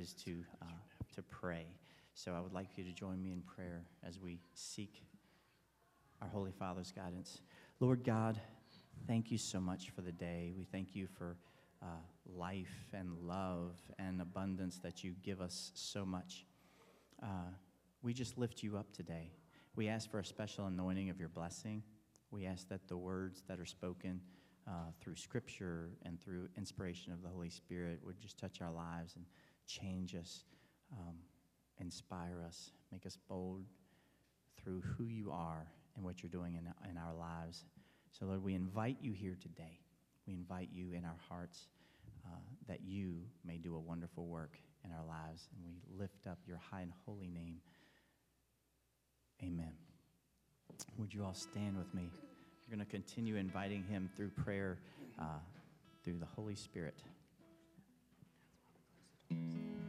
is to, uh, to pray. So I would like you to join me in prayer as we seek our Holy Father's guidance. Lord God, thank you so much for the day. We thank you for uh, life and love and abundance that you give us so much. Uh, we just lift you up today. We ask for a special anointing of your blessing. We ask that the words that are spoken uh, through Scripture and through inspiration of the Holy Spirit would just touch our lives and change us, um, inspire us, make us bold through who you are and what you're doing in, in our lives. So, Lord, we invite you here today. We invite you in our hearts uh, that you may do a wonderful work in our lives. And we lift up your high and holy name. Amen. Would you all stand with me? We're going to continue inviting him through prayer, uh, through the Holy Spirit. Become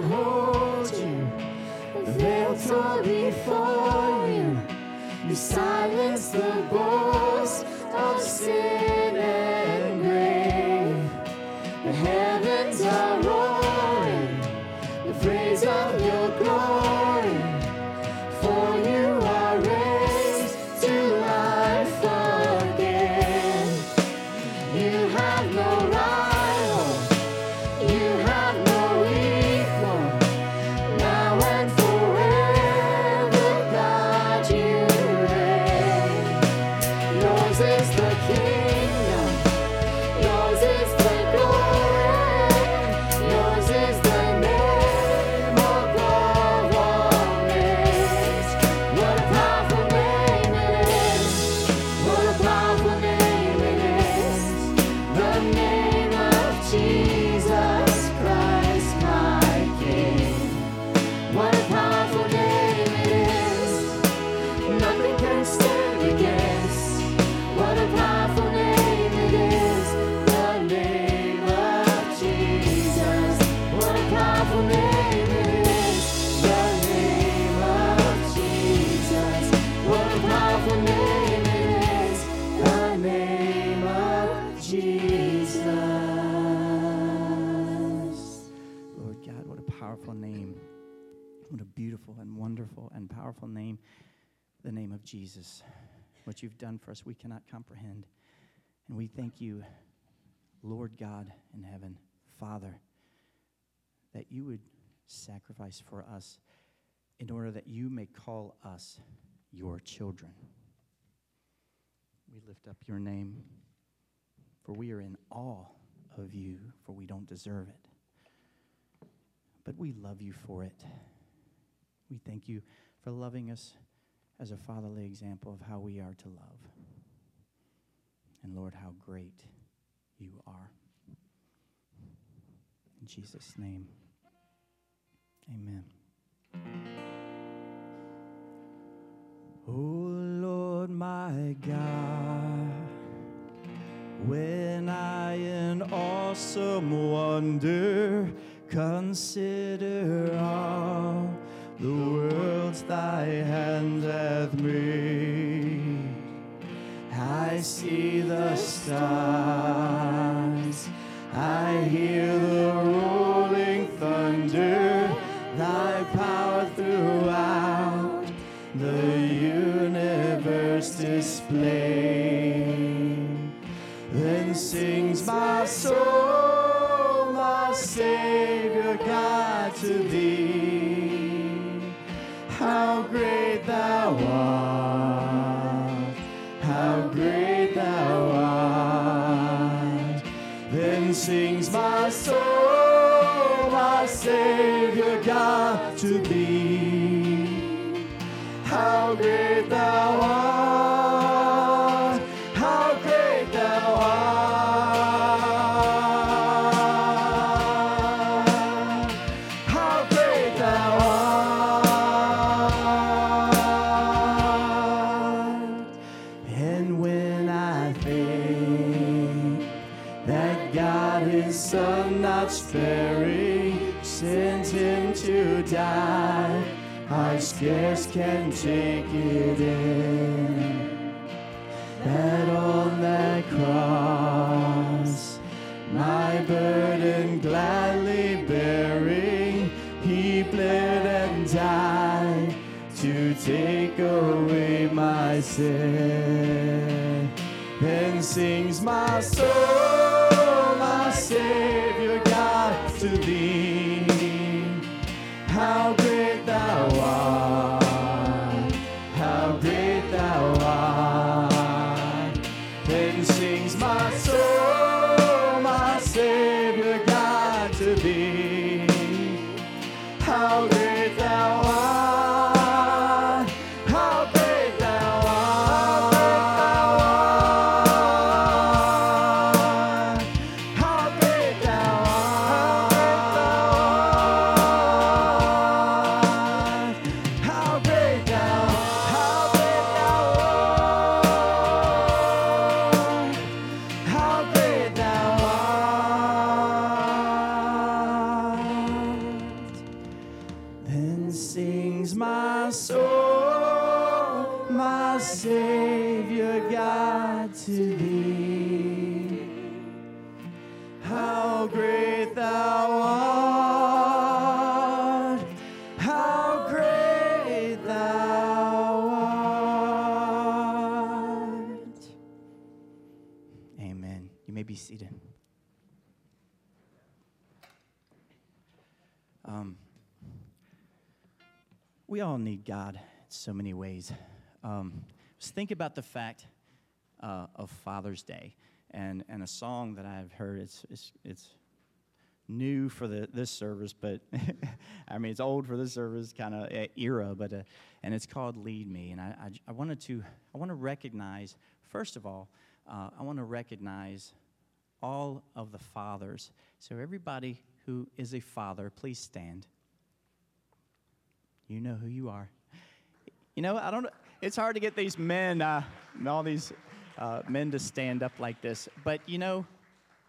cannot hold you. They'll fall before you. You silence the voice of sin. Jesus, what you've done for us, we cannot comprehend. And we thank you, Lord God in heaven, Father, that you would sacrifice for us in order that you may call us your children. We lift up your name, for we are in awe of you, for we don't deserve it. But we love you for it. We thank you for loving us as a fatherly example of how we are to love. And Lord, how great you are. In Jesus' name, amen. Oh Lord, my God, when I in awesome wonder. Consider all the worlds thy hand hath made. I see the stars, I hear the rolling thunder, thy power throughout the universe display. Then sings my soul, my Savior God, to thee. Scarce can take it in that on that cross, my burden gladly bearing, he bled and died to take away my sin. Then sings my soul, my Savior God, to thee. All need God in so many ways. Um, just think about the fact uh, of Father's Day and, and a song that I've heard. It's, it's, it's new for the, this service, but I mean, it's old for this service kind of era, but, uh, and it's called Lead Me. And I, I, I wanted to, I want to recognize, first of all, uh, I want to recognize all of the fathers. So, everybody who is a father, please stand. You know who you are. You know, I don't. It's hard to get these men, uh, all these uh, men, to stand up like this. But you know,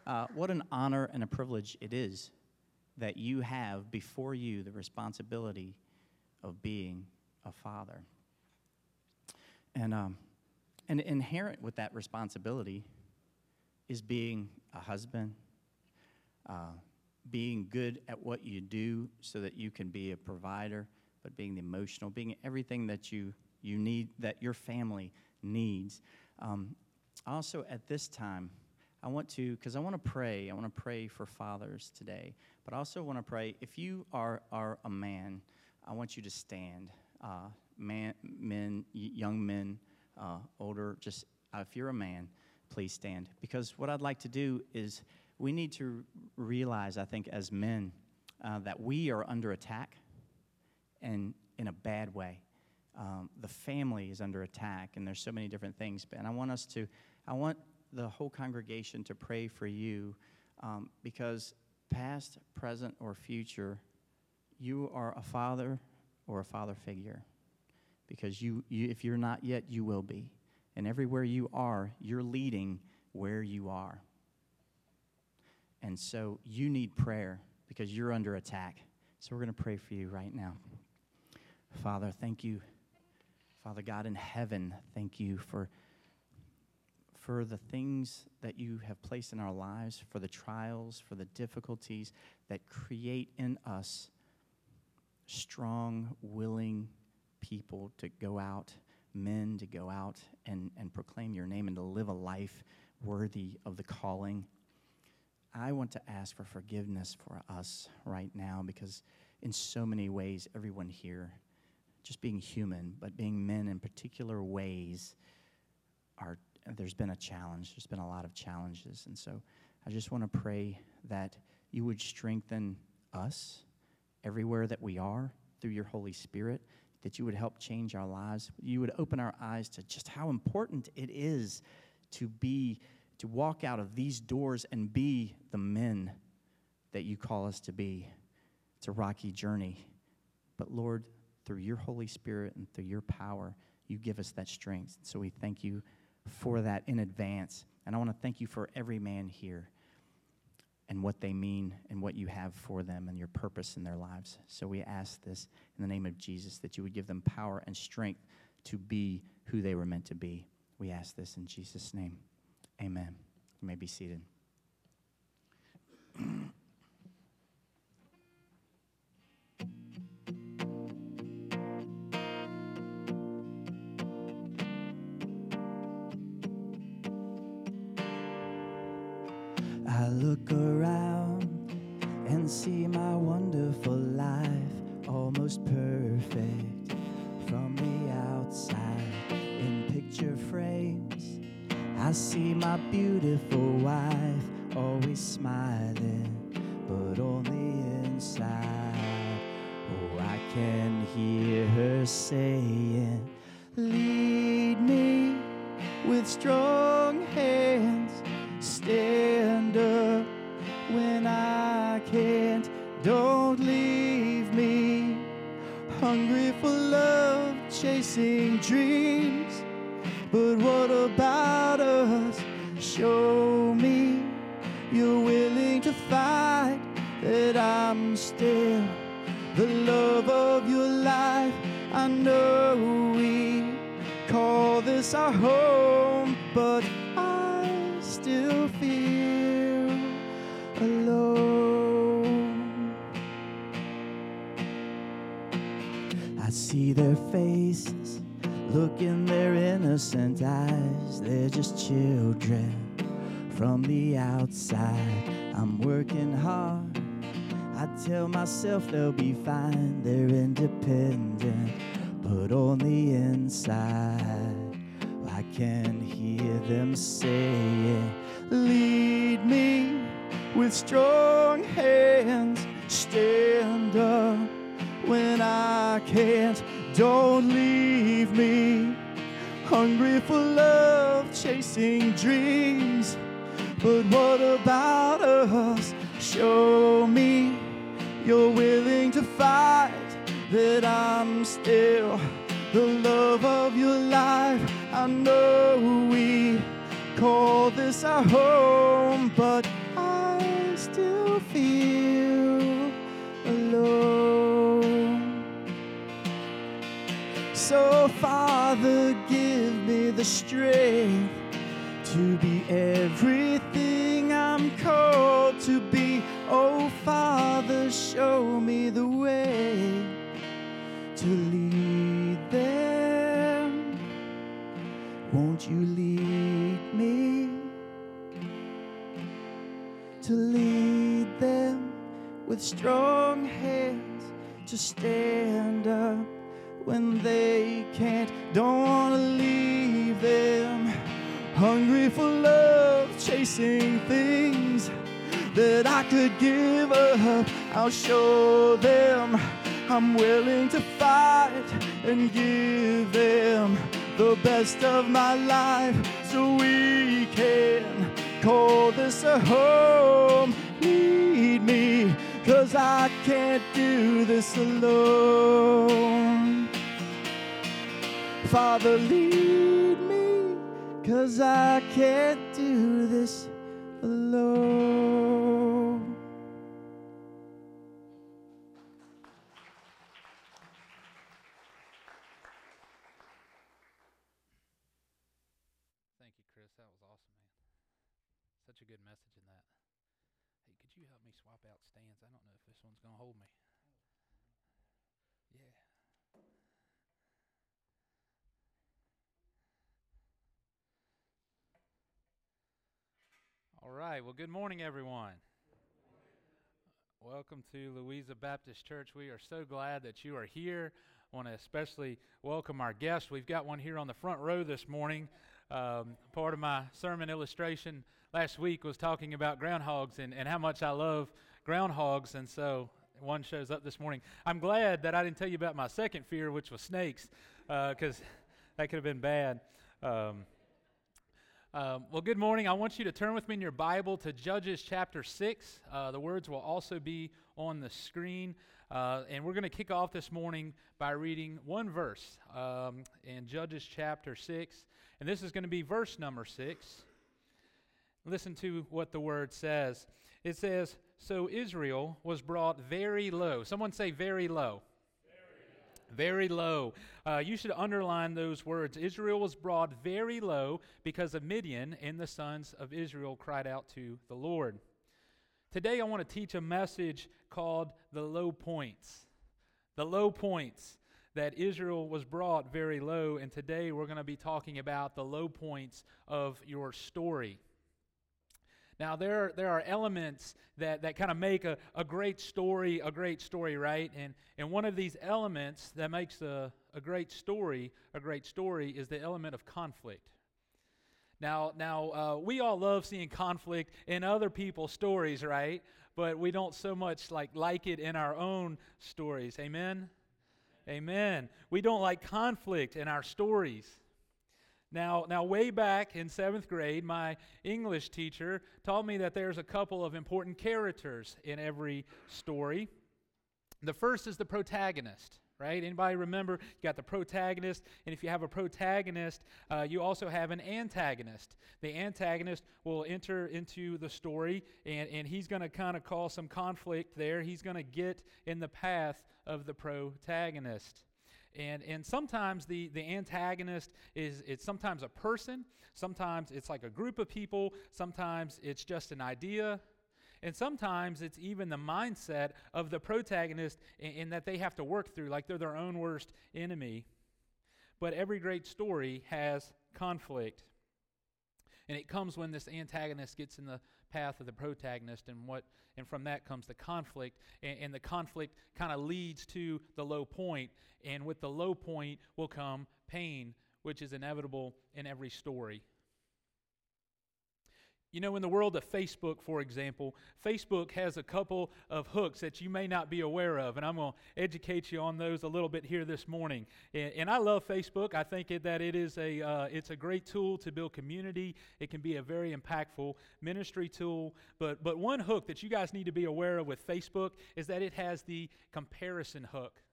uh, what an honor and a privilege it is that you have before you the responsibility of being a father. And um, and inherent with that responsibility is being a husband, uh, being good at what you do so that you can be a provider, but being the emotional, being everything that you, you need, that your family needs. Um, also, at this time, I want to, because I want to pray, I want to pray for fathers today, but I also want to pray, if you are, are a man, I want you to stand. Uh, man, men, young men, uh, older, just uh, if you're a man, please stand. Because what I'd like to do is we need to realize, I think, as men, uh, that we are under attack and in a bad way. Um, the family is under attack, and there's so many different things. And I want us to, I want the whole congregation to pray for you um, because past, present, or future, you are a father or a father figure. Because you, you, if you're not yet, you will be. And everywhere you are, you're leading where you are. And so you need prayer because you're under attack. So we're going to pray for you right now. Father, thank you. Father God in heaven, thank you for for the things that you have placed in our lives, for the trials, for the difficulties that create in us strong, willing people to go out, men to go out and, and proclaim your name and to live a life worthy of the calling. I want to ask for forgiveness for us right now because, in so many ways, everyone here, just being human, but being men in particular ways, are there's been a challenge. There's been a lot of challenges. And so I just want to pray that you would strengthen us everywhere that we are through your Holy Spirit, that you would help change our lives. You would open our eyes to just how important it is to be, to walk out of these doors and be the men that you call us to be. It's a rocky journey. But Lord, through your Holy Spirit and through your power, you give us that strength. So we thank you for that in advance. And I want to thank you for every man here and what they mean and what you have for them and your purpose in their lives. So we ask this in the name of Jesus that you would give them power and strength to be who they were meant to be. We ask this in Jesus' name. Amen. You may be seated. see their faces, look in their innocent eyes. They're just children from the outside. I'm working hard. I tell myself they'll be fine, they're independent, but on the inside, I can hear them saying, Lead me with strong hands. Stand Can't. Don't leave me hungry for love, chasing dreams. But what about us? Show me you're willing to fight, that I'm still the love of your life. I know we call this our home, but I still feel So, Father, give me the strength to be everything I'm called to be. Oh, Father, show me the way to lead them. Won't you lead me to lead them with strong hands to stand up when they can't? Don't want to leave them hungry for love, chasing things that I could give up. I'll show them I'm willing to fight and give them the best of my life so we can call this a home. Need me, cause I can't do this alone. Father, lead me, cause I can't do this alone. All right. Well, good morning, everyone. Welcome to Louisa Baptist Church. We are so glad that you are here. I want to especially welcome our guests. We've got one here on the front row this morning. Um, part of my sermon illustration last week was talking about groundhogs and, and how much I love groundhogs, and so one shows up this morning. I'm glad that I didn't tell you about my second fear, which was snakes, because uh, that could have been bad. Um, um, well, good morning. I want you to turn with me in your Bible to Judges chapter 6. Uh, the words will also be on the screen. Uh, and we're going to kick off this morning by reading one verse um, in Judges chapter 6. And this is going to be verse number 6. Listen to what the word says. It says, So Israel was brought very low. Someone say, very low. Very low. Uh, you should underline those words. Israel was brought very low because of Midian, and the sons of Israel cried out to the Lord. Today, I want to teach a message called The Low Points. The low points that Israel was brought very low, and today we're going to be talking about the low points of your story. Now, there, there are elements that, that kind of make a, a great story a great story, right? And, and one of these elements that makes a, a great story a great story is the element of conflict. Now, now uh, we all love seeing conflict in other people's stories, right? But we don't so much like like it in our own stories. Amen. Amen. We don't like conflict in our stories. Now, now, way back in seventh grade, my English teacher taught me that there's a couple of important characters in every story. The first is the protagonist, right? Anybody remember? You got the protagonist, and if you have a protagonist, uh, you also have an antagonist. The antagonist will enter into the story, and, and he's going to kind of cause some conflict there. He's going to get in the path of the protagonist. And, and sometimes the, the antagonist is it's sometimes a person, sometimes it's like a group of people, sometimes it's just an idea, and sometimes it's even the mindset of the protagonist in, in that they have to work through, like they're their own worst enemy. But every great story has conflict. And it comes when this antagonist gets in the path of the protagonist, and what and from that comes the conflict. And, and the conflict kind of leads to the low. And with the low point will come pain, which is inevitable in every story. You know, in the world of Facebook, for example, Facebook has a couple of hooks that you may not be aware of, and I'm going to educate you on those a little bit here this morning. And, and I love Facebook. I think it, that it is a uh, it's a great tool to build community. It can be a very impactful ministry tool. But but one hook that you guys need to be aware of with Facebook is that it has the comparison hook,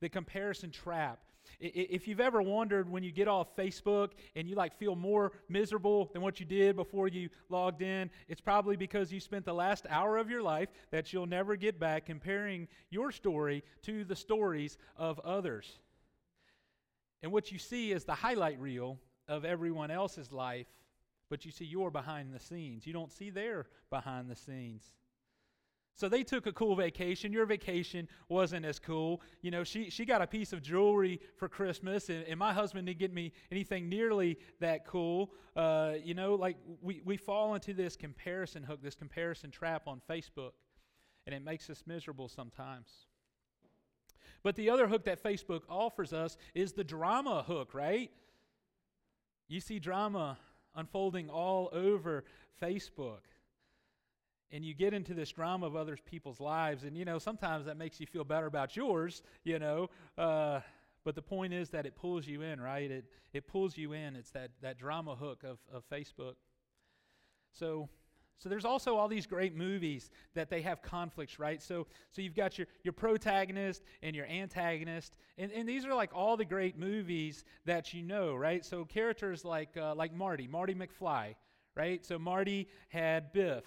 the comparison trap. If you've ever wondered when you get off Facebook and you like feel more miserable than what you did before you logged in, it's probably because you spent the last hour of your life that you'll never get back comparing your story to the stories of others. And what you see is the highlight reel of everyone else's life, but you see your behind the scenes. You don't see their behind the scenes. So they took a cool vacation. Your vacation wasn't as cool. You know, she, she got a piece of jewelry for Christmas, and, and my husband didn't get me anything nearly that cool. Uh, you know, like we, we fall into this comparison hook, this comparison trap on Facebook, and it makes us miserable sometimes. But the other hook that Facebook offers us is the drama hook, right? You see drama unfolding all over Facebook and you get into this drama of other people's lives and you know sometimes that makes you feel better about yours you know uh, but the point is that it pulls you in right? It, it pulls you in. It's that, that drama hook of, of facebook. So so there's also all these great movies that they have conflicts right? So so you've got your, your protagonist and your antagonist and, and these are like all the great movies that you know right? So characters like uh, like marty marty mcfly right? So marty had biff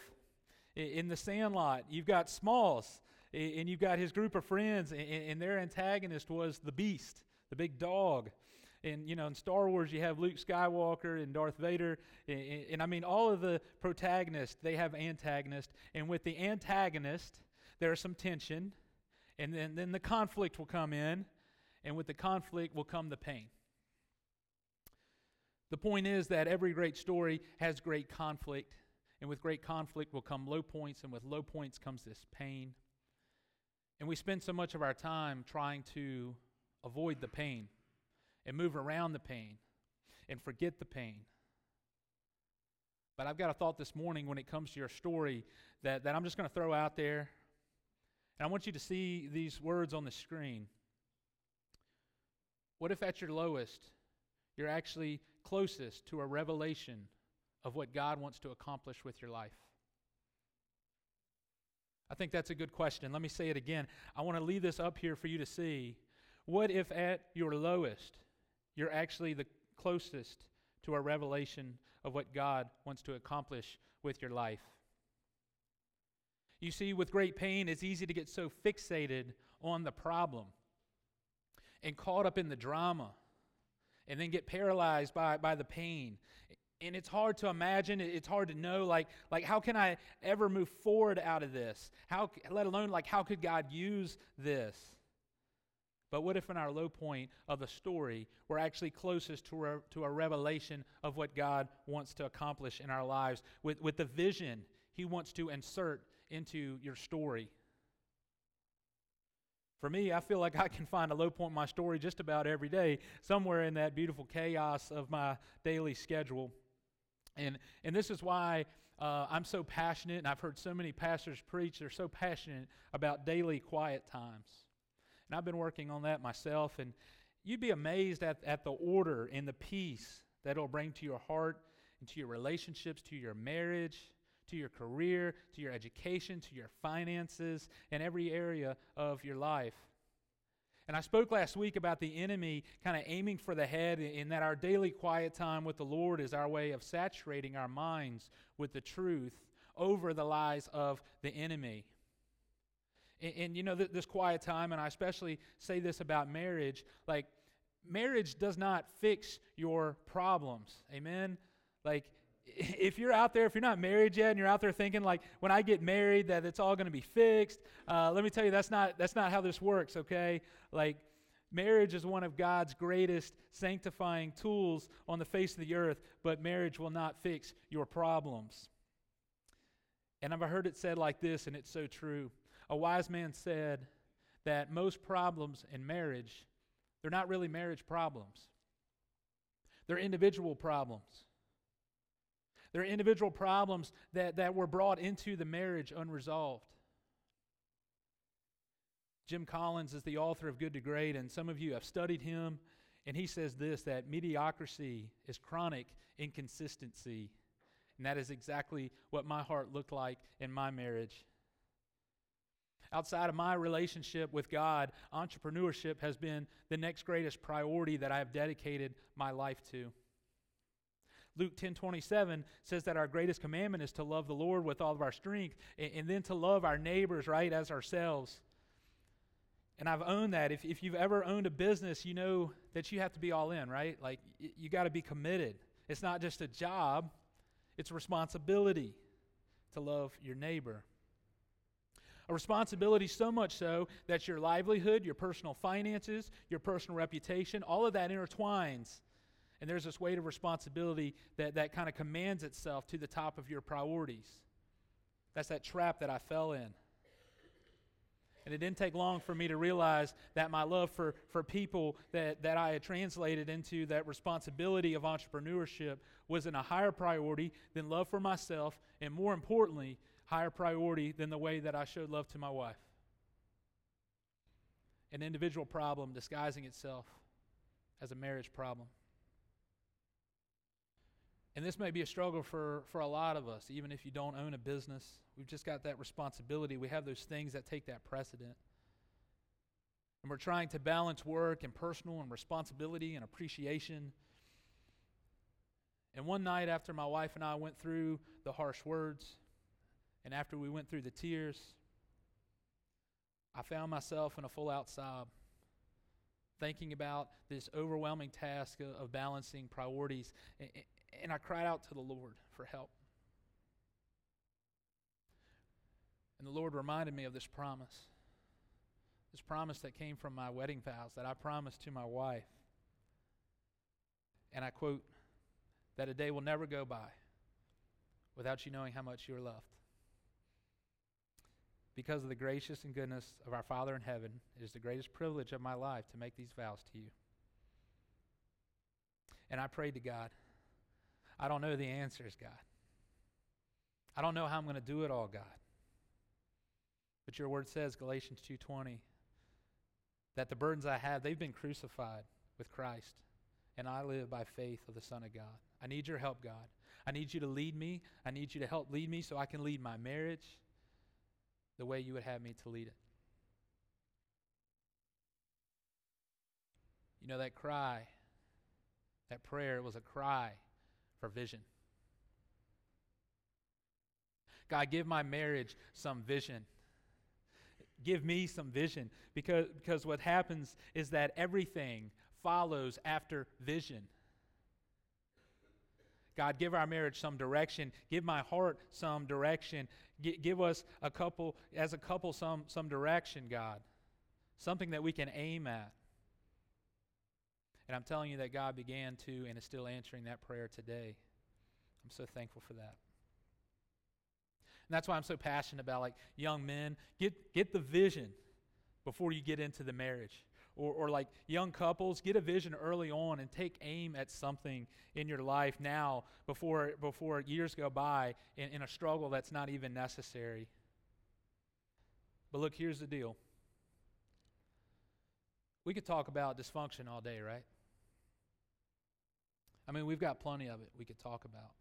in the Sandlot, you've got Smalls, and you've got his group of friends, and their antagonist was the beast, the big dog. and you know in Star Wars you have Luke Skywalker and Darth Vader, and, and, I mean all of the protagonists they have antagonists, and with the antagonist there is some tension, and then then the conflict will come in, and with the conflict will come the pain. The point is that every great story has great conflict, and with great conflict will come low points, and with low points comes this pain. And we spend so much of our time trying to avoid the pain and move around the pain and forget the pain. But I've got a thought this morning when it comes to your story that, that I'm just going to throw out there. And I want you to see these words on the screen. What if at your lowest, you're actually closest to a revelation of what God wants to accomplish with your life? I think that's a good question. Let me say it again. I want to leave this up here for you to see. What if at your lowest, you're actually the closest to a revelation of what God wants to accomplish with your life? You see, with great pain, it's easy to get so fixated on the problem and caught up in the drama and then get paralyzed by, by the pain and it's hard to imagine it's hard to know like like how can i ever move forward out of this? How let alone like how could god use this? But what if in our low point of the story we're actually closest to a, to a revelation of what god wants to accomplish in our lives with, with the vision he wants to insert into your story? For me, I feel like I can find a low point in my story just about every day, somewhere in that beautiful chaos of my daily schedule. And, and this is why uh, I'm so passionate, and I've heard so many pastors preach, they're so passionate about daily quiet times. And I've been working on that myself, and you'd be amazed at, at the order and the peace that it'll bring to your heart and to your relationships, to your marriage, to your career, to your education, to your finances, and every area of your life. And I spoke last week about the enemy kind of aiming for the head, in that our daily quiet time with the Lord is our way of saturating our minds with the truth over the lies of the enemy. And, and you know, th- this quiet time, and I especially say this about marriage like, marriage does not fix your problems. Amen? Like, if you're out there, if you're not married yet, and you're out there thinking like, when I get married, that it's all going to be fixed, uh, let me tell you, that's not that's not how this works. Okay, like marriage is one of God's greatest sanctifying tools on the face of the earth, but marriage will not fix your problems. And I've heard it said like this, and it's so true. A wise man said that most problems in marriage, they're not really marriage problems. They're individual problems. There are individual problems that, that were brought into the marriage unresolved. Jim Collins is the author of Good to Great, and some of you have studied him. And he says this that mediocrity is chronic inconsistency. And that is exactly what my heart looked like in my marriage. Outside of my relationship with God, entrepreneurship has been the next greatest priority that I have dedicated my life to. Luke 10 27 says that our greatest commandment is to love the Lord with all of our strength and, and then to love our neighbors, right, as ourselves. And I've owned that. If, if you've ever owned a business, you know that you have to be all in, right? Like, you got to be committed. It's not just a job, it's a responsibility to love your neighbor. A responsibility so much so that your livelihood, your personal finances, your personal reputation, all of that intertwines and there's this weight of responsibility that, that kind of commands itself to the top of your priorities. That's that trap that I fell in. And it didn't take long for me to realize that my love for, for people that, that I had translated into that responsibility of entrepreneurship was in a higher priority than love for myself, and more importantly, higher priority than the way that I showed love to my wife. An individual problem disguising itself as a marriage problem. And this may be a struggle for, for a lot of us, even if you don't own a business. We've just got that responsibility. We have those things that take that precedent. And we're trying to balance work and personal and responsibility and appreciation. And one night after my wife and I went through the harsh words, and after we went through the tears, I found myself in a full out sob. Thinking about this overwhelming task of, balancing priorities. And, and I cried out to the Lord for help. And the Lord reminded me of this promise. This promise that came from my wedding vows that I promised to my wife. And I quote, that a day will never go by without you knowing how much you are loved. Because of the gracious and goodness of our Father in heaven, it is the greatest privilege of my life to make these vows to you. And I prayed to God. I don't know the answers, God. I don't know how I'm going to do it all, God. But your word says, Galatians 2:20, that the burdens I have, they've been crucified with Christ, and I live by faith of the Son of God. I need your help, God. I need you to lead me. I need you to help lead me so I can lead my marriage the way you would have me to lead it. You know, that cry, that prayer was a cry for vision. God, give my marriage some vision. Give me some vision because, because what happens is that everything follows after vision. God, give our marriage some direction. Give my heart some direction. G- give us a couple, as a couple, some, some direction, God. Something that we can aim at. And I'm telling you that God began to and is still answering that prayer today. I'm so thankful for that. And that's why I'm so passionate about like young men. Get, get the vision before you get into the marriage or, or like young couples, get a vision early on and take aim at something in your life now before, before years go by in, in a struggle that's not even necessary. But look, here's the deal. We could talk about dysfunction all day, right? I mean, we've got plenty of it we could talk about.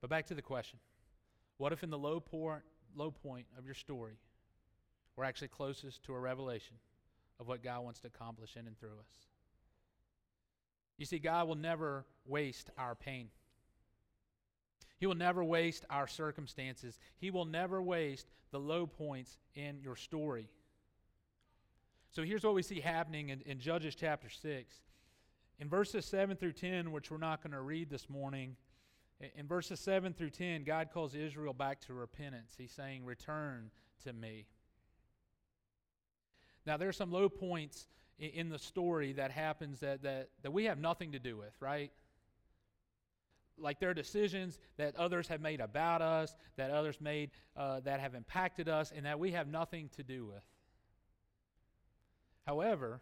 But back to the question what if in the low low point of your story, we're actually closest to a revelation of what God wants to accomplish in and through us. You see, God will never waste our pain. He will never waste our circumstances. He will never waste the low points in your story. So here's what we see happening in, in Judges chapter 6. In verses 7 through 10, which we're not going to read this morning, in verses 7 through 10, God calls Israel back to repentance. He's saying, Return to me. Now, there are some low points in, the story that happens that, that, that we have nothing to do with, right? Like there are decisions that others have made about us, that others made uh, that have impacted us, and that we have nothing to do with. However,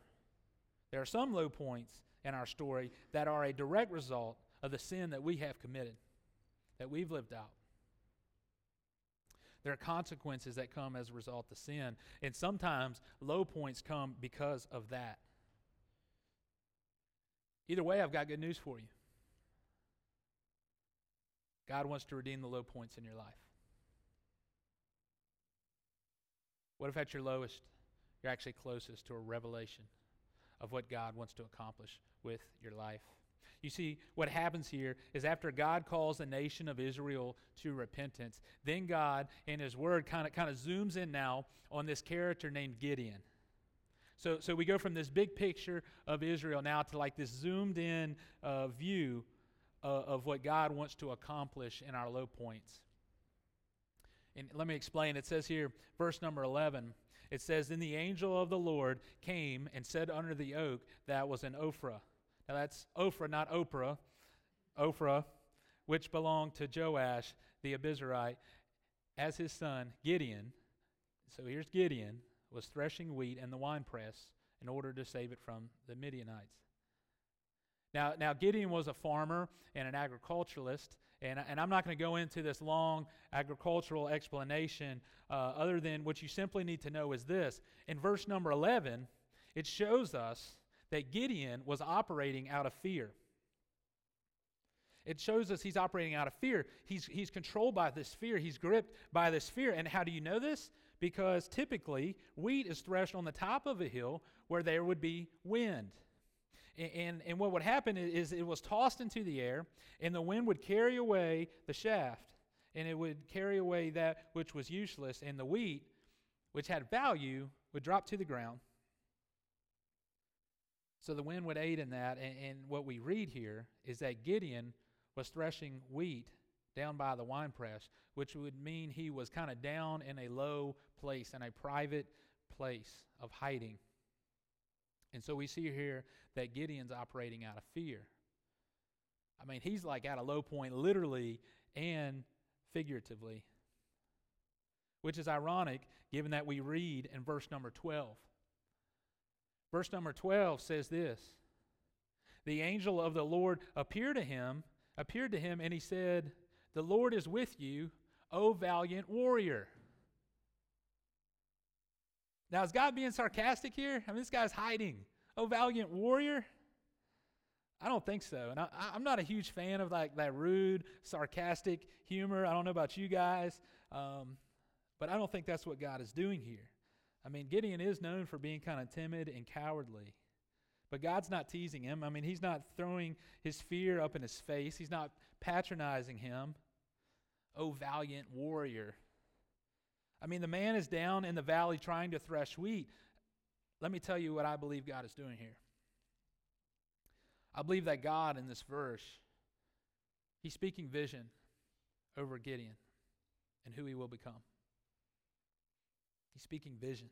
there are some low points in our story that are a direct result of the sin that we have committed, that we've lived out. There are consequences that come as a result of sin. And sometimes low points come because of that. Either way, I've got good news for you. God wants to redeem the low points in your life. What if at your lowest, you're actually closest to a revelation of what God wants to accomplish with your life? You see, what happens here is after God calls the nation of Israel to repentance, then God, in His Word, kind of kind of zooms in now on this character named Gideon. So, so we go from this big picture of Israel now to like this zoomed in uh, view uh, of what God wants to accomplish in our low points. And let me explain. It says here, verse number 11, it says, Then the angel of the Lord came and said under the oak that was in Ophrah. Now that's Ophrah, not Oprah. Ophrah, which belonged to Joash the Abiezrite, as his son Gideon. So here's Gideon was threshing wheat in the winepress in order to save it from the Midianites. Now, now Gideon was a farmer and an agriculturalist, and, and I'm not going to go into this long agricultural explanation uh, other than what you simply need to know is this. In verse number 11, it shows us that Gideon was operating out of fear. It shows us he's operating out of fear. He's, he's controlled by this fear. He's gripped by this fear. And how do you know this? Because typically, wheat is threshed on the top of a hill where there would be wind. And, and, and what would happen is, is it was tossed into the air, and the wind would carry away the shaft, and it would carry away that which was useless, and the wheat, which had value, would drop to the ground So the wind would aid in that. And, and what we read here is that Gideon was threshing wheat down by the winepress, which would mean he was kind of down in a low place, in a private place of hiding. And so we see here that Gideon's operating out of fear. I mean, he's like at a low point, literally and figuratively, which is ironic given that we read in verse number 12. Verse number 12 says this The angel of the Lord appeared to him, appeared to him, and he said, The Lord is with you, O valiant warrior. Now, is God being sarcastic here? I mean, this guy's hiding. Oh, valiant warrior? I don't think so. And I, am not a huge fan of like that rude, sarcastic humor. I don't know about you guys, um, but I don't think that's what God is doing here. I mean, Gideon is known for being kind of timid and cowardly. But God's not teasing him. I mean, He's not throwing His fear up in his face, He's not patronizing him. Oh, valiant warrior. I mean, the man is down in the valley trying to thresh wheat. Let me tell you what I believe God is doing here. I believe that God in this verse, He's speaking vision over Gideon and who he will become. He's speaking vision.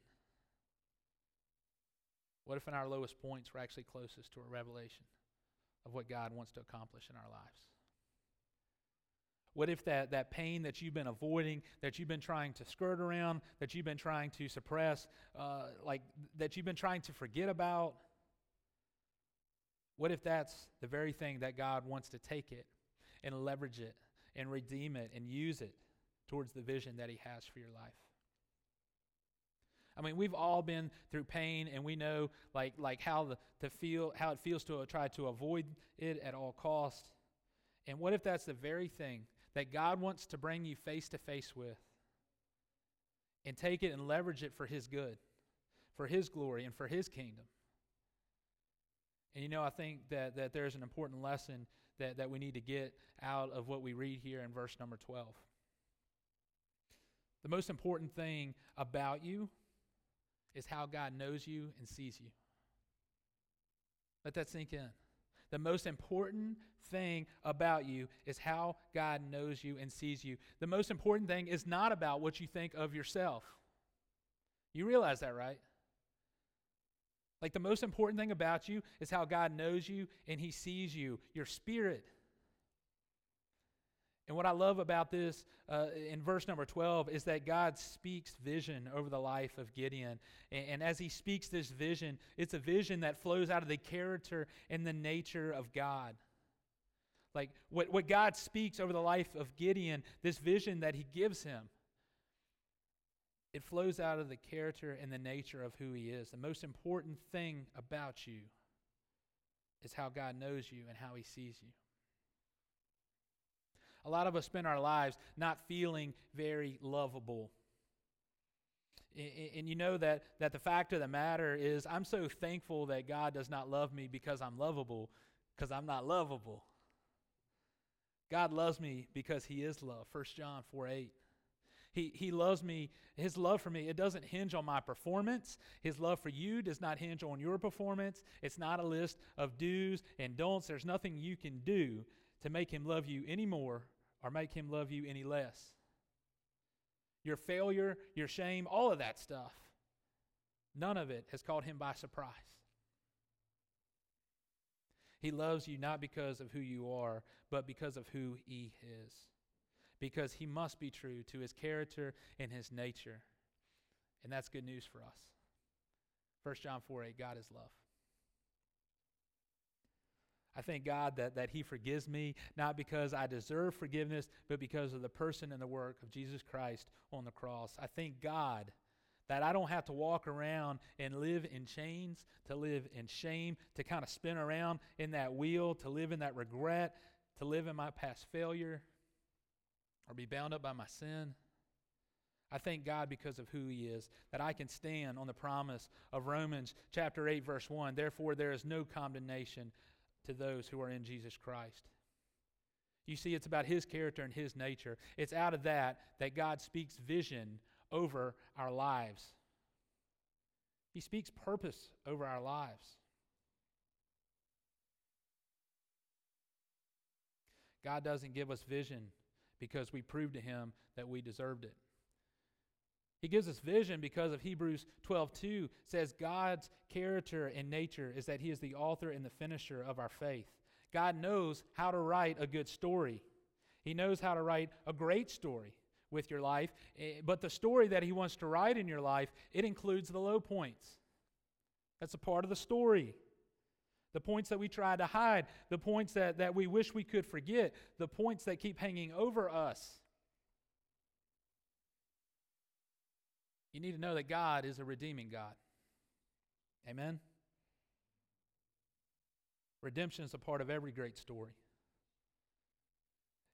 What if in our lowest points we're actually closest to a revelation of what God wants to accomplish in our lives? What if that, that pain that you've been avoiding, that you've been trying to skirt around, that you've been trying to suppress, uh, like that you've been trying to forget about, what if that's the very thing that God wants to take it and leverage it and redeem it and use it towards the vision that He has for your life? I mean, we've all been through pain, and we know like like how the to feel how it feels to uh, try to avoid it at all costs. And what if that's the very thing that God wants to bring you face to face with and take it and leverage it for His good, for His glory, and for His kingdom. And you know, I think that, that there's an important lesson that, that we need to get out of what we read here in verse number 12. The most important thing about you is how God knows you and sees you. Let that sink in. The most important thing about you is how God knows you and sees you. The most important thing is not about what you think of yourself. You realize that, right? Like the most important thing about you is how God knows you and He sees you, your spirit. And what I love about this uh, in verse number 12 is that God speaks vision over the life of Gideon. And, and, as he speaks this vision, it's a vision that flows out of the character and the nature of God. Like what, what God speaks over the life of Gideon, this vision that he gives him, it flows out of the character and the nature of who he is. The most important thing about you is how God knows you and how he sees you. A lot of us spend our lives not feeling very lovable. And you know that, that the fact of the matter is, I'm so thankful that God does not love me because I'm lovable, because I'm not lovable. God loves me because He is love. 1 John 4 8. He, he loves me. His love for me, it doesn't hinge on my performance. His love for you does not hinge on your performance. It's not a list of do's and don'ts. There's nothing you can do to make him love you any more or make him love you any less. Your failure, your shame, all of that stuff, none of it has caught him by surprise. He loves you not because of who you are, but because of who he is. Because he must be true to his character and his nature. And that's good news for us. 1 John 4 8, God is love. I thank God that, that He forgives me, not because I deserve forgiveness, but because of the person and the work of Jesus Christ on the cross. I thank God that I don't have to walk around and live in chains, to live in shame, to kind of spin around in that wheel, to live in that regret, to live in my past failure, or be bound up by my sin. I thank God because of who He is, that I can stand on the promise of Romans chapter 8, verse 1. Therefore, there is no condemnation to those who are in Jesus Christ. You see, it's about his character and his nature. It's out of that that God speaks vision over our lives, he speaks purpose over our lives. God doesn't give us vision because we prove to him that we deserved it. He gives us vision because of Hebrews 12:2 says God's character and nature is that he is the author and the finisher of our faith. God knows how to write a good story. He knows how to write a great story with your life, eh, but the story that he wants to write in your life, it includes the low points. That's a part of the story. The points that we try to hide, the points that, that we wish we could forget, the points that keep hanging over us. You need to know that God is a redeeming God. Amen? Redemption is a part of every great story.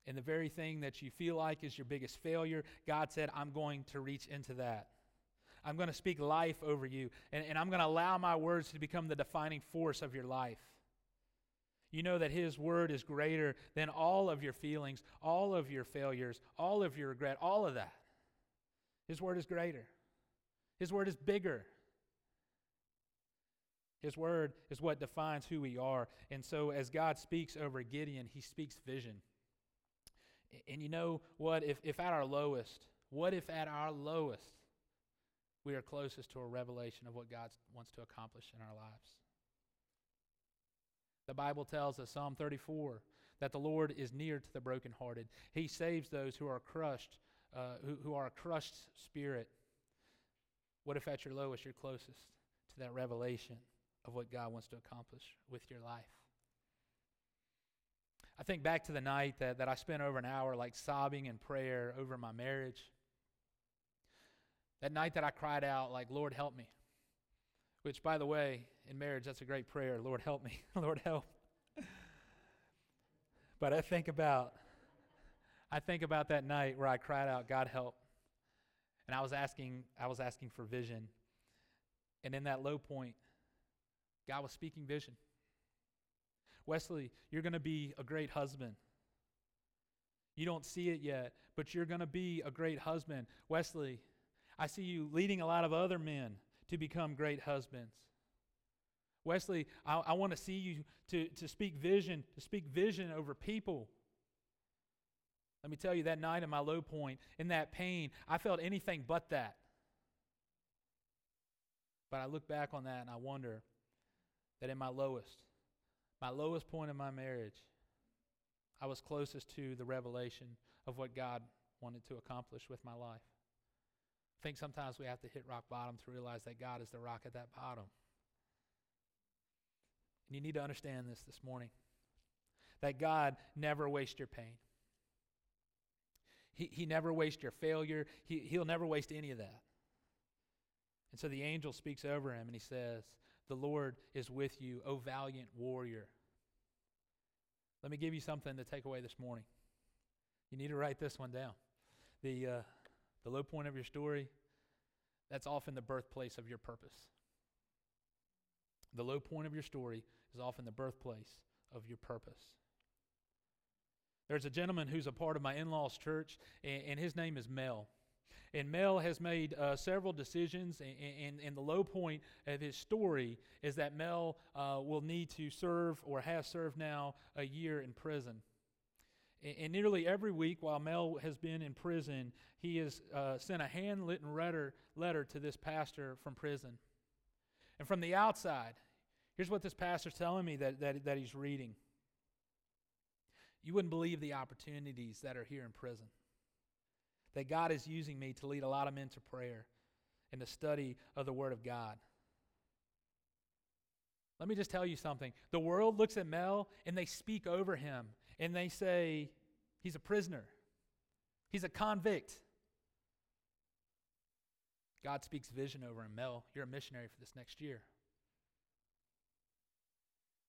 And the very thing that you feel like is your biggest failure, God said, I'm going to reach into that. I'm going to speak life over you, and, and I'm going to allow my words to become the defining force of your life. You know that His word is greater than all of your feelings, all of your failures, all of your regret, all of that. His word is greater, His word is bigger. His word is what defines who we are. And so, as God speaks over Gideon, He speaks vision. And you know what? If, if at our lowest, what if at our lowest, we are closest to a revelation of what God wants to accomplish in our lives. The Bible tells us, Psalm 34, that the Lord is near to the brokenhearted. He saves those who are crushed, uh, who, who are a crushed spirit. What if at your lowest you're closest to that revelation of what God wants to accomplish with your life? I think back to the night that, that I spent over an hour like sobbing in prayer over my marriage. That night that I cried out, like, Lord, help me. Which, by the way, in marriage, that's a great prayer. Lord, help me. Lord, help. but I think about, I think about that night where I cried out, God, help. And I was asking, I was asking for vision. And in that low point, God was speaking vision. Wesley, you're going to be a great husband. You don't see it yet, but you're going to be a great husband. Wesley, I see you leading a lot of other men to become great husbands. Wesley, I, I want to see you to, to speak vision, to speak vision over people. Let me tell you, that night in my low point, in that pain, I felt anything but that. But I look back on that and I wonder that in my lowest, my lowest point in my marriage, I was closest to the revelation of what God wanted to accomplish with my life. I think sometimes we have to hit rock bottom to realize that God is the rock at that bottom. And you need to understand this this morning that God never wastes your pain. He, he never wastes your failure. He, he'll never waste any of that. And so the angel speaks over him and he says, The Lord is with you, O valiant warrior. Let me give you something to take away this morning. You need to write this one down. The, uh, the low point of your story, that's often the birthplace of your purpose. The low point of your story is often the birthplace of your purpose. There's a gentleman who's a part of my in law's church, and, and, his name is Mel. And Mel has made uh, several decisions, and, and, and, the low point of his story is that Mel uh, will need to serve or has served now a year in prison. And nearly every week while Mel has been in prison, he has uh, sent a handwritten letter, letter to this pastor from prison. And from the outside, here's what this pastor's telling me that, that, that he's reading. You wouldn't believe the opportunities that are here in prison. That God is using me to lead a lot of men to prayer and the study of the Word of God. Let me just tell you something. The world looks at Mel and they speak over him and they say, he's a prisoner, he's a convict. God speaks vision over him. Mel, you're a missionary for this next year.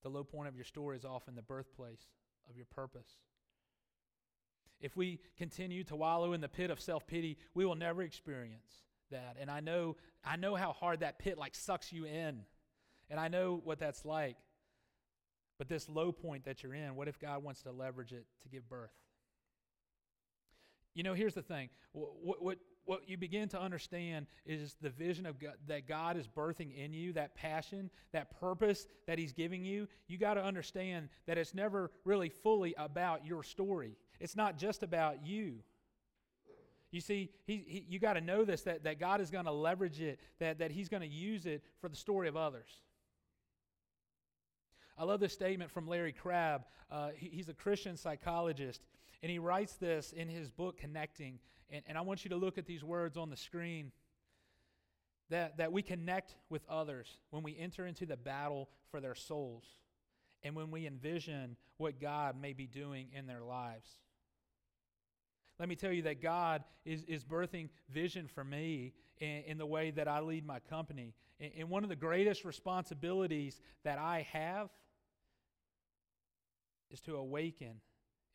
The low point of your story is often the birthplace of your purpose. If we continue to wallow in the pit of self-pity, we will never experience that. And I know I know how hard that pit like sucks you in. And I know what that's like. But this low point that you're in, what if God wants to leverage it to give birth? You know, here's the thing. What, what, what you begin to understand is the vision of God, that God is birthing in you, that passion, that purpose that He's giving you. You got to understand that it's never really fully about your story. It's not just about you. You see, he, he you got to know this that, that God is going to leverage it, that, that He's going to use it for the story of others. I love this statement from Larry Crabb. Uh, he, he's a Christian psychologist, and he writes this in his book, Connecting. And, and I want you to look at these words on the screen that, that we connect with others when we enter into the battle for their souls and when we envision what God may be doing in their lives. Let me tell you that God is, is birthing vision for me in, in the way that I lead my company. And, and one of the greatest responsibilities that I have is to awaken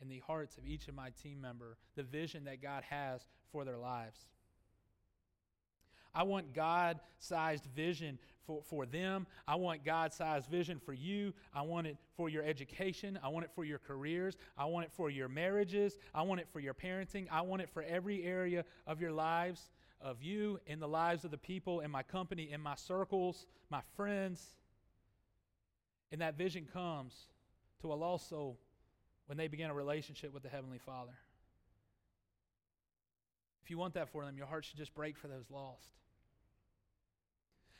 in the hearts of each of my team member the vision that God has for their lives. I want God sized vision for, for them. I want God sized vision for you. I want it for your education. I want it for your careers. I want it for your marriages. I want it for your parenting. I want it for every area of your lives, of you, in the lives of the people in my company, in my circles, my friends. And that vision comes to a lost soul when they begin a relationship with the Heavenly Father. If you want that for them, your heart should just break for those lost.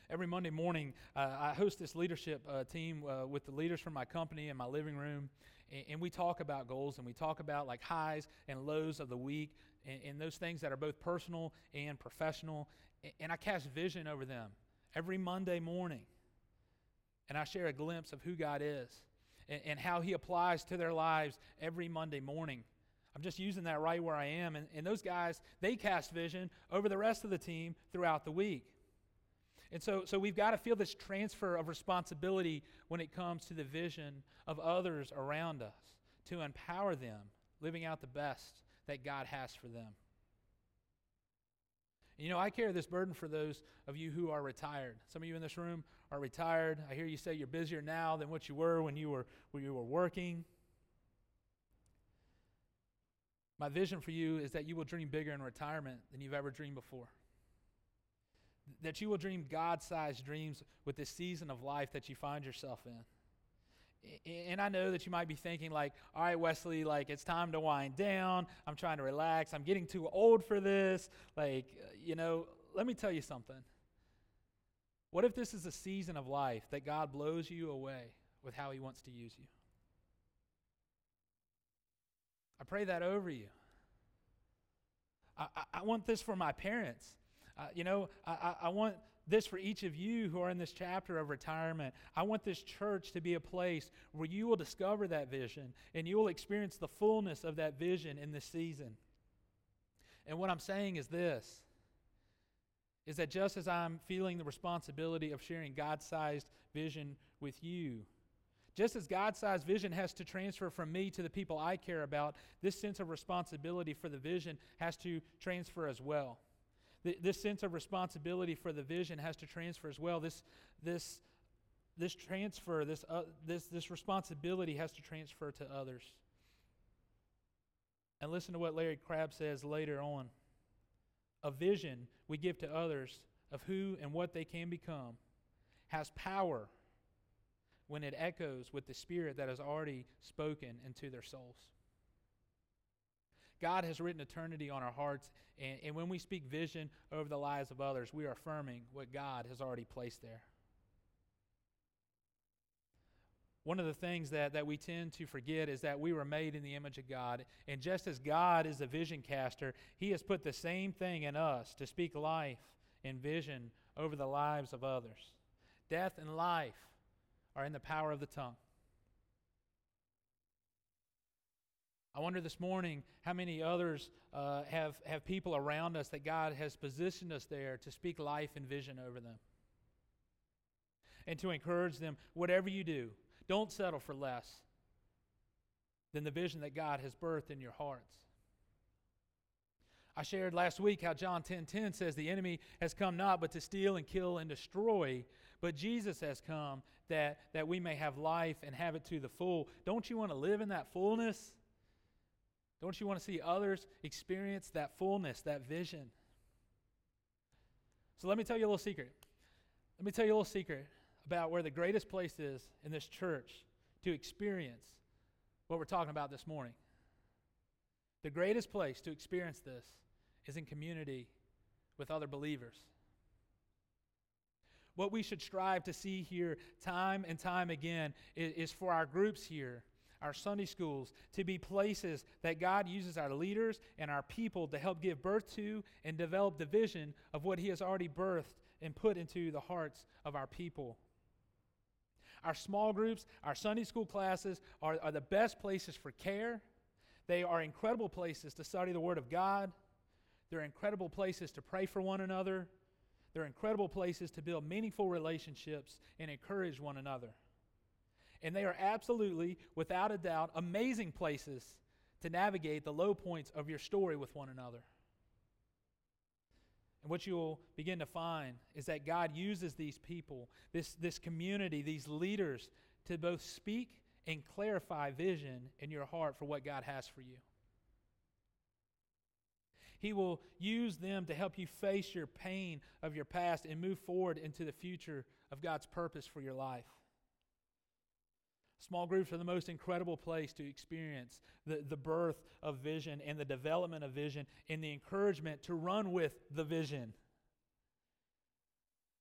Every Monday morning, uh, I host this leadership uh, team uh, with the leaders from my company in my living room, and, and, we talk about goals and we talk about like highs and lows of the week and, and those things that are both personal and professional. And, and I cast vision over them every Monday morning, and I share a glimpse of who God is and, and how He applies to their lives every Monday morning. I'm just using that right where I am. And, and those guys, they cast vision over the rest of the team throughout the week. And so, so we've got to feel this transfer of responsibility when it comes to the vision of others around us to empower them, living out the best that God has for them. You know, I carry this burden for those of you who are retired. Some of you in this room are retired. I hear you say you're busier now than what you were when you were when you were working. My vision for you is that you will dream bigger in retirement than you've ever dreamed before. That you will dream God sized dreams with this season of life that you find yourself in and I know that you might be thinking, like, all right, Wesley, like, it's time to wind down. I'm trying to relax. I'm getting too old for this. Like, you know, let me tell you something. What if this is a season of life that God blows you away with how He wants to use you? I pray that over you. I, I, I want this for my parents. Uh, you know, I, I want this for each of you who are in this chapter of retirement. I want this church to be a place where you will discover that vision and you will experience the fullness of that vision in this season. And what I'm saying is this is that just as I'm feeling the responsibility of sharing God sized vision with you, just as God sized vision has to transfer from me to the people I care about, this sense of responsibility for the vision has to transfer as well this sense of responsibility for the vision has to transfer as well. This, this, this transfer, this, uh, this, this responsibility has to transfer to others. And listen to what Larry Crabb says later on. A vision we give to others of who and what they can become has power when it echoes with the Spirit that has already spoken into their souls. God has written eternity on our hearts, and, and when we speak vision over the lives of others, we are affirming what God has already placed there. One of the things that, that we tend to forget is that we were made in the image of God. And just as God is a vision caster, He has put the same thing in us to speak life and vision over the lives of others. Death and life are in the power of the tongue. I wonder this morning how many others uh, have, have people around us that God has positioned us there to speak life and vision over them. And to encourage them, whatever you do, don't settle for less than the vision that God has birthed in your hearts. I shared last week how John 10:10 10, 10 says the enemy has come not but to steal and kill and destroy, but Jesus has come that, that we may have life and have it to the full. Don't you want to live in that fullness? Don't you want to see others experience that fullness, that vision? So let me tell you a little secret. Let me tell you a little secret about where the greatest place is in this church to experience what we're talking about this morning. The greatest place to experience this is in community with other believers. What we should strive to see here time and time again is, is, for our groups here, our Sunday schools, to be places that God uses our leaders and our people to help give birth to and develop the vision of what He has already birthed and put into the hearts of our people. Our small groups, our Sunday school classes are, are the best places for care. They are incredible places to study the Word of God. They're incredible places to pray for one another. They're incredible places to build meaningful relationships and encourage one another. And they are absolutely, without a doubt, amazing places to navigate the low points of your story with one another. And what you'll begin to find is that God uses these people, this, this community, these leaders, to both speak and clarify vision in your heart for what God has for you. He will use them to help you face your pain of your past and move forward into the future of God's purpose for your life. Small groups are the most incredible place to experience the, the birth of vision and the development of vision and the encouragement to run with the vision.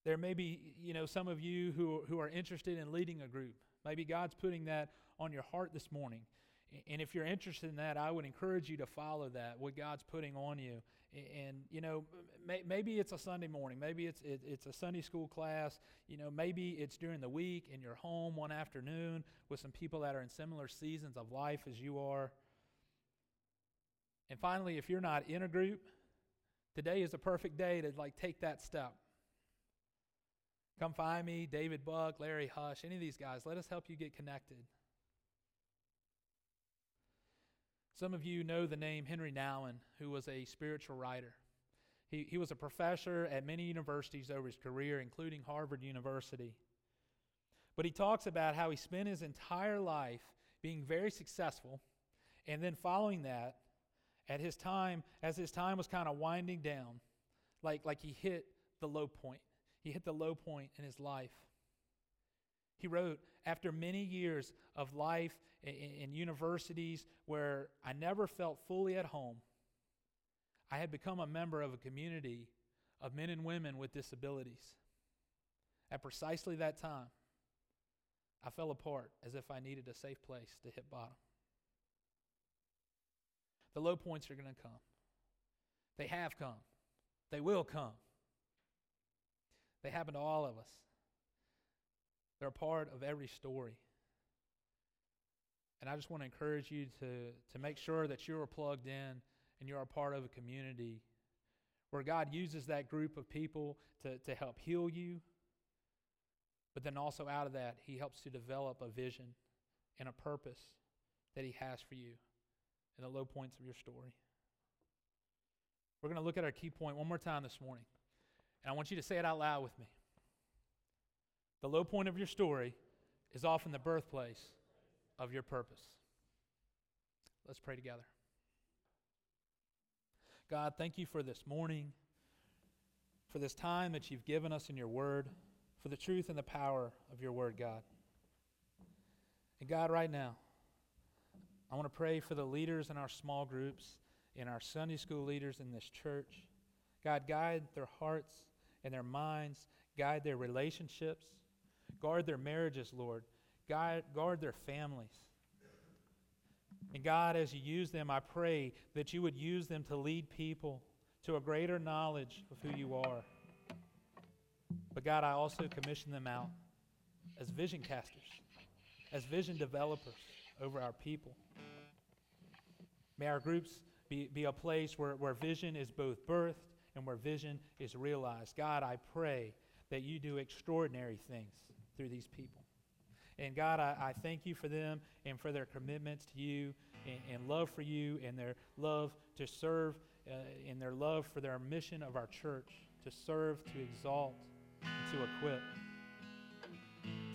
There may be, you know, some of you who, who are interested in leading a group. Maybe God's putting that on your heart this morning. And if you're interested in that, I would encourage you to follow that, what God's putting on you. And, you know, may, maybe it's a Sunday morning. Maybe it's, it, it's a Sunday school class. You know, maybe it's during the week in your home one afternoon with some people that are in similar seasons of life as you are. And finally, if you're not in a group, today is a perfect day to, like, take that step. Come find me, David Buck, Larry Hush, any of these guys. Let us help you get connected. Some of you know the name Henry Nouwen, who was a spiritual writer. He, he was a professor at many universities over his career, including Harvard University. But he talks about how he spent his entire life being very successful, and then following that, at his time, as his time was kind of winding down, like, like he hit the low point. He hit the low point in his life. He wrote, After many years of life in, in universities where I never felt fully at home, I had become a member of a community of men and women with disabilities. At precisely that time, I fell apart as if I needed a safe place to hit bottom. The low points are going to come. They have come. They will come. They happen to all of us. They're a part of every story. And I just want to encourage you to, to make sure that you're plugged in and you're a part of a community where God uses that group of people to, to help heal you. But then also out of that, He helps to develop a vision and a purpose that He has for you in the low points of your story. We're going to look at our key point one more time this morning. And I want you to say it out loud with me. The low point of your story is often the birthplace of your purpose. Let's pray together. God, thank you for this morning, for this time that you've given us in your word, for the truth and the power of your word, God. And God, right now, I want to pray for the leaders in our small groups, in our Sunday school leaders in this church. God, guide their hearts and their minds, guide their relationships. Guard their marriages, Lord. Guard, guard their families. And God, as you use them, I pray that you would use them to lead people to a greater knowledge of who you are. But God, I also commission them out as vision casters, as vision developers over our people. May our groups be, be a place where, where vision is both birthed and where vision is realized. God, I pray that you do extraordinary things through these people. And God, I, I thank you for them and for their commitments to you and, and love for you and their love to serve uh, and their love for their mission of our church to serve, to exalt, and to equip.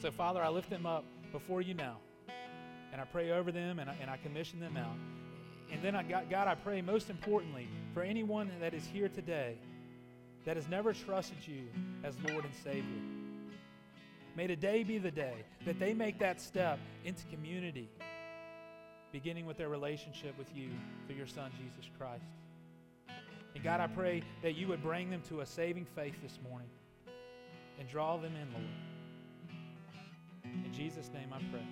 So, Father, I lift them up before you now. And I pray over them and I, and I commission them out. And then I got God, I pray most importantly for anyone that is here today that has never trusted you as Lord and Savior. May today be the day that they make that step into community, beginning with their relationship with you through your Son, Jesus Christ. And God, I pray that you would bring them to a saving faith this morning and draw them in, Lord. In Jesus' name I pray.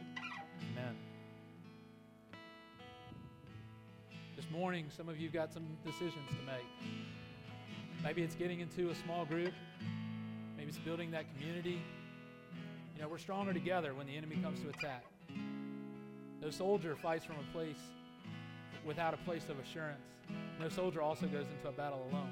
Amen. This morning, some of you got some decisions to make. Maybe it's getting into a small group, maybe it's building that community. You know, we're stronger together when the enemy comes to attack. No soldier fights from a place without a place of assurance. No soldier also goes into a battle alone.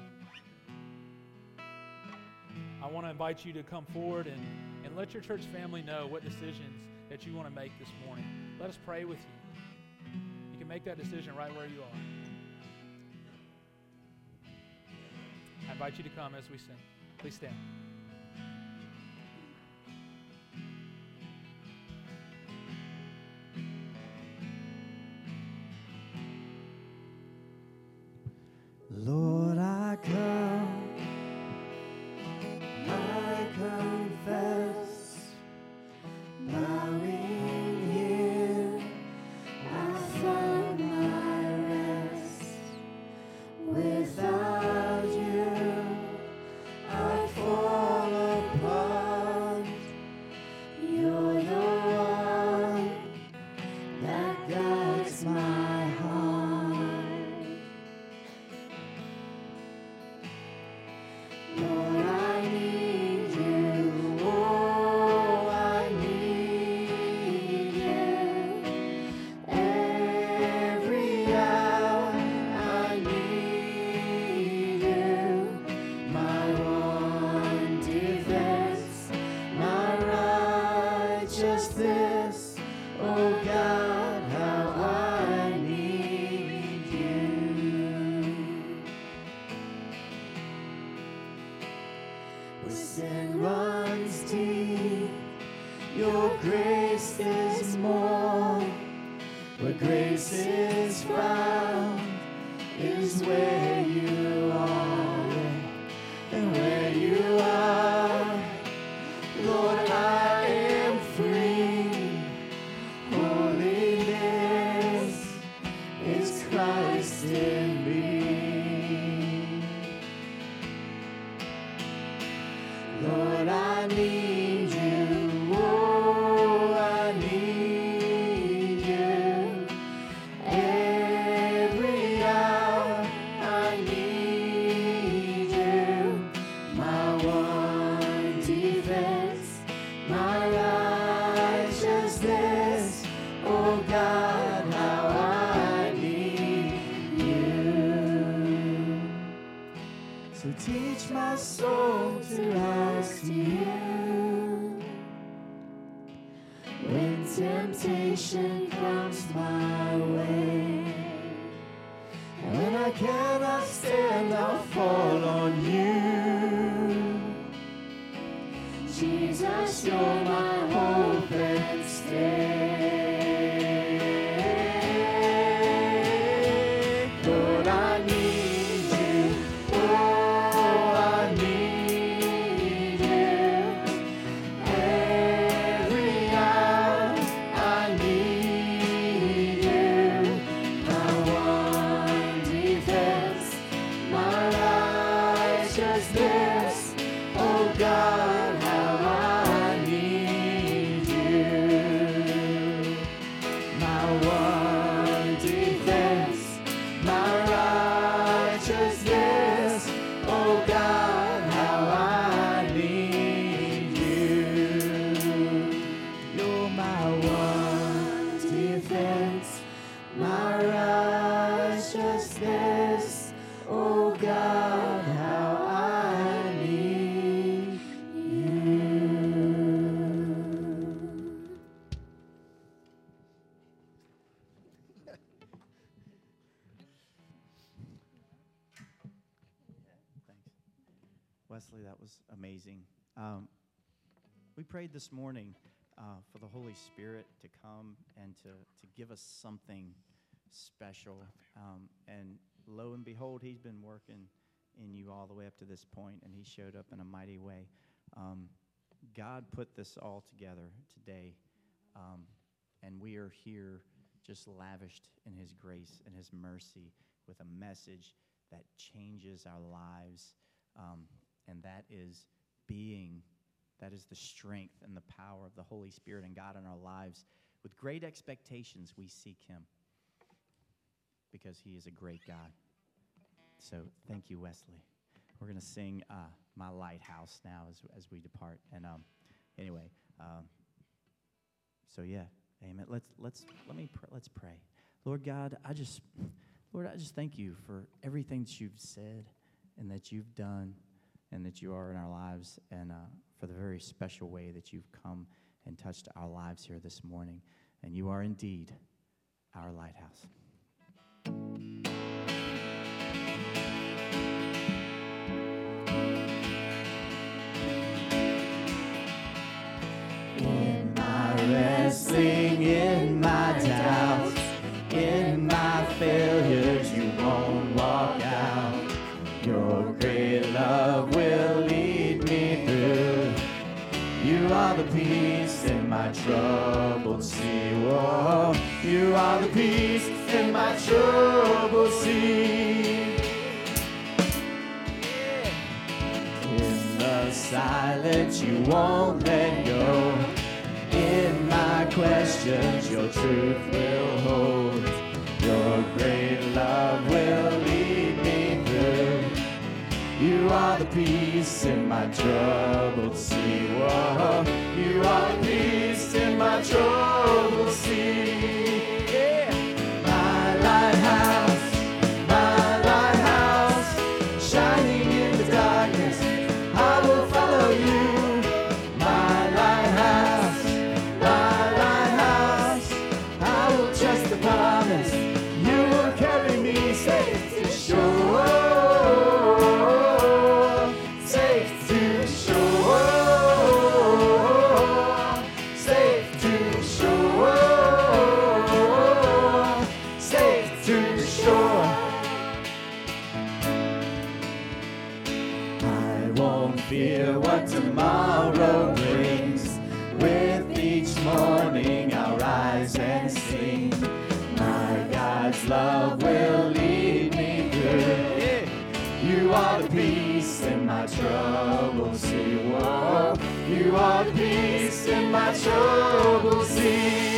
I want to invite you to come forward and, and let your church family know what decisions that you want to make this morning. Let us pray with you. You can make that decision right where you are. I invite you to come as we sing. Please stand. Jesus, this morning uh, for the Holy Spirit to come and to, to give us something special. Um, and lo and behold, He's been working in you all the way up to this point, and He showed up in a mighty way. Um, God put this all together today, um, and we are here just lavished in His grace and His mercy with a message that changes our lives, um, and that is being, that is the strength and the power of the Holy Spirit and God in our lives. With great expectations, we seek Him because He is a great God. So thank you, Wesley. We're going to sing uh, "My Lighthouse" now as as we depart. And um, anyway, um, so yeah, Amen. Let's let's let me pr- let's pray. Lord God, I just Lord, I just thank you for everything that you've said and that you've done and that you are in our lives and uh, for the very special way that you've come and touched our lives here this morning. And you are indeed our lighthouse. Troubled sea. Whoa, you are the peace in my troubled sea. In the silence, you won't let go. In my questions, your truth will hold. Your great love will lead me through. You are the peace in my troubled sea. Whoa, you are the peace in rise and sing. My God's love will lead me through. You are the peace in my troubled sea. Whoa. You are the peace in my troubled sea.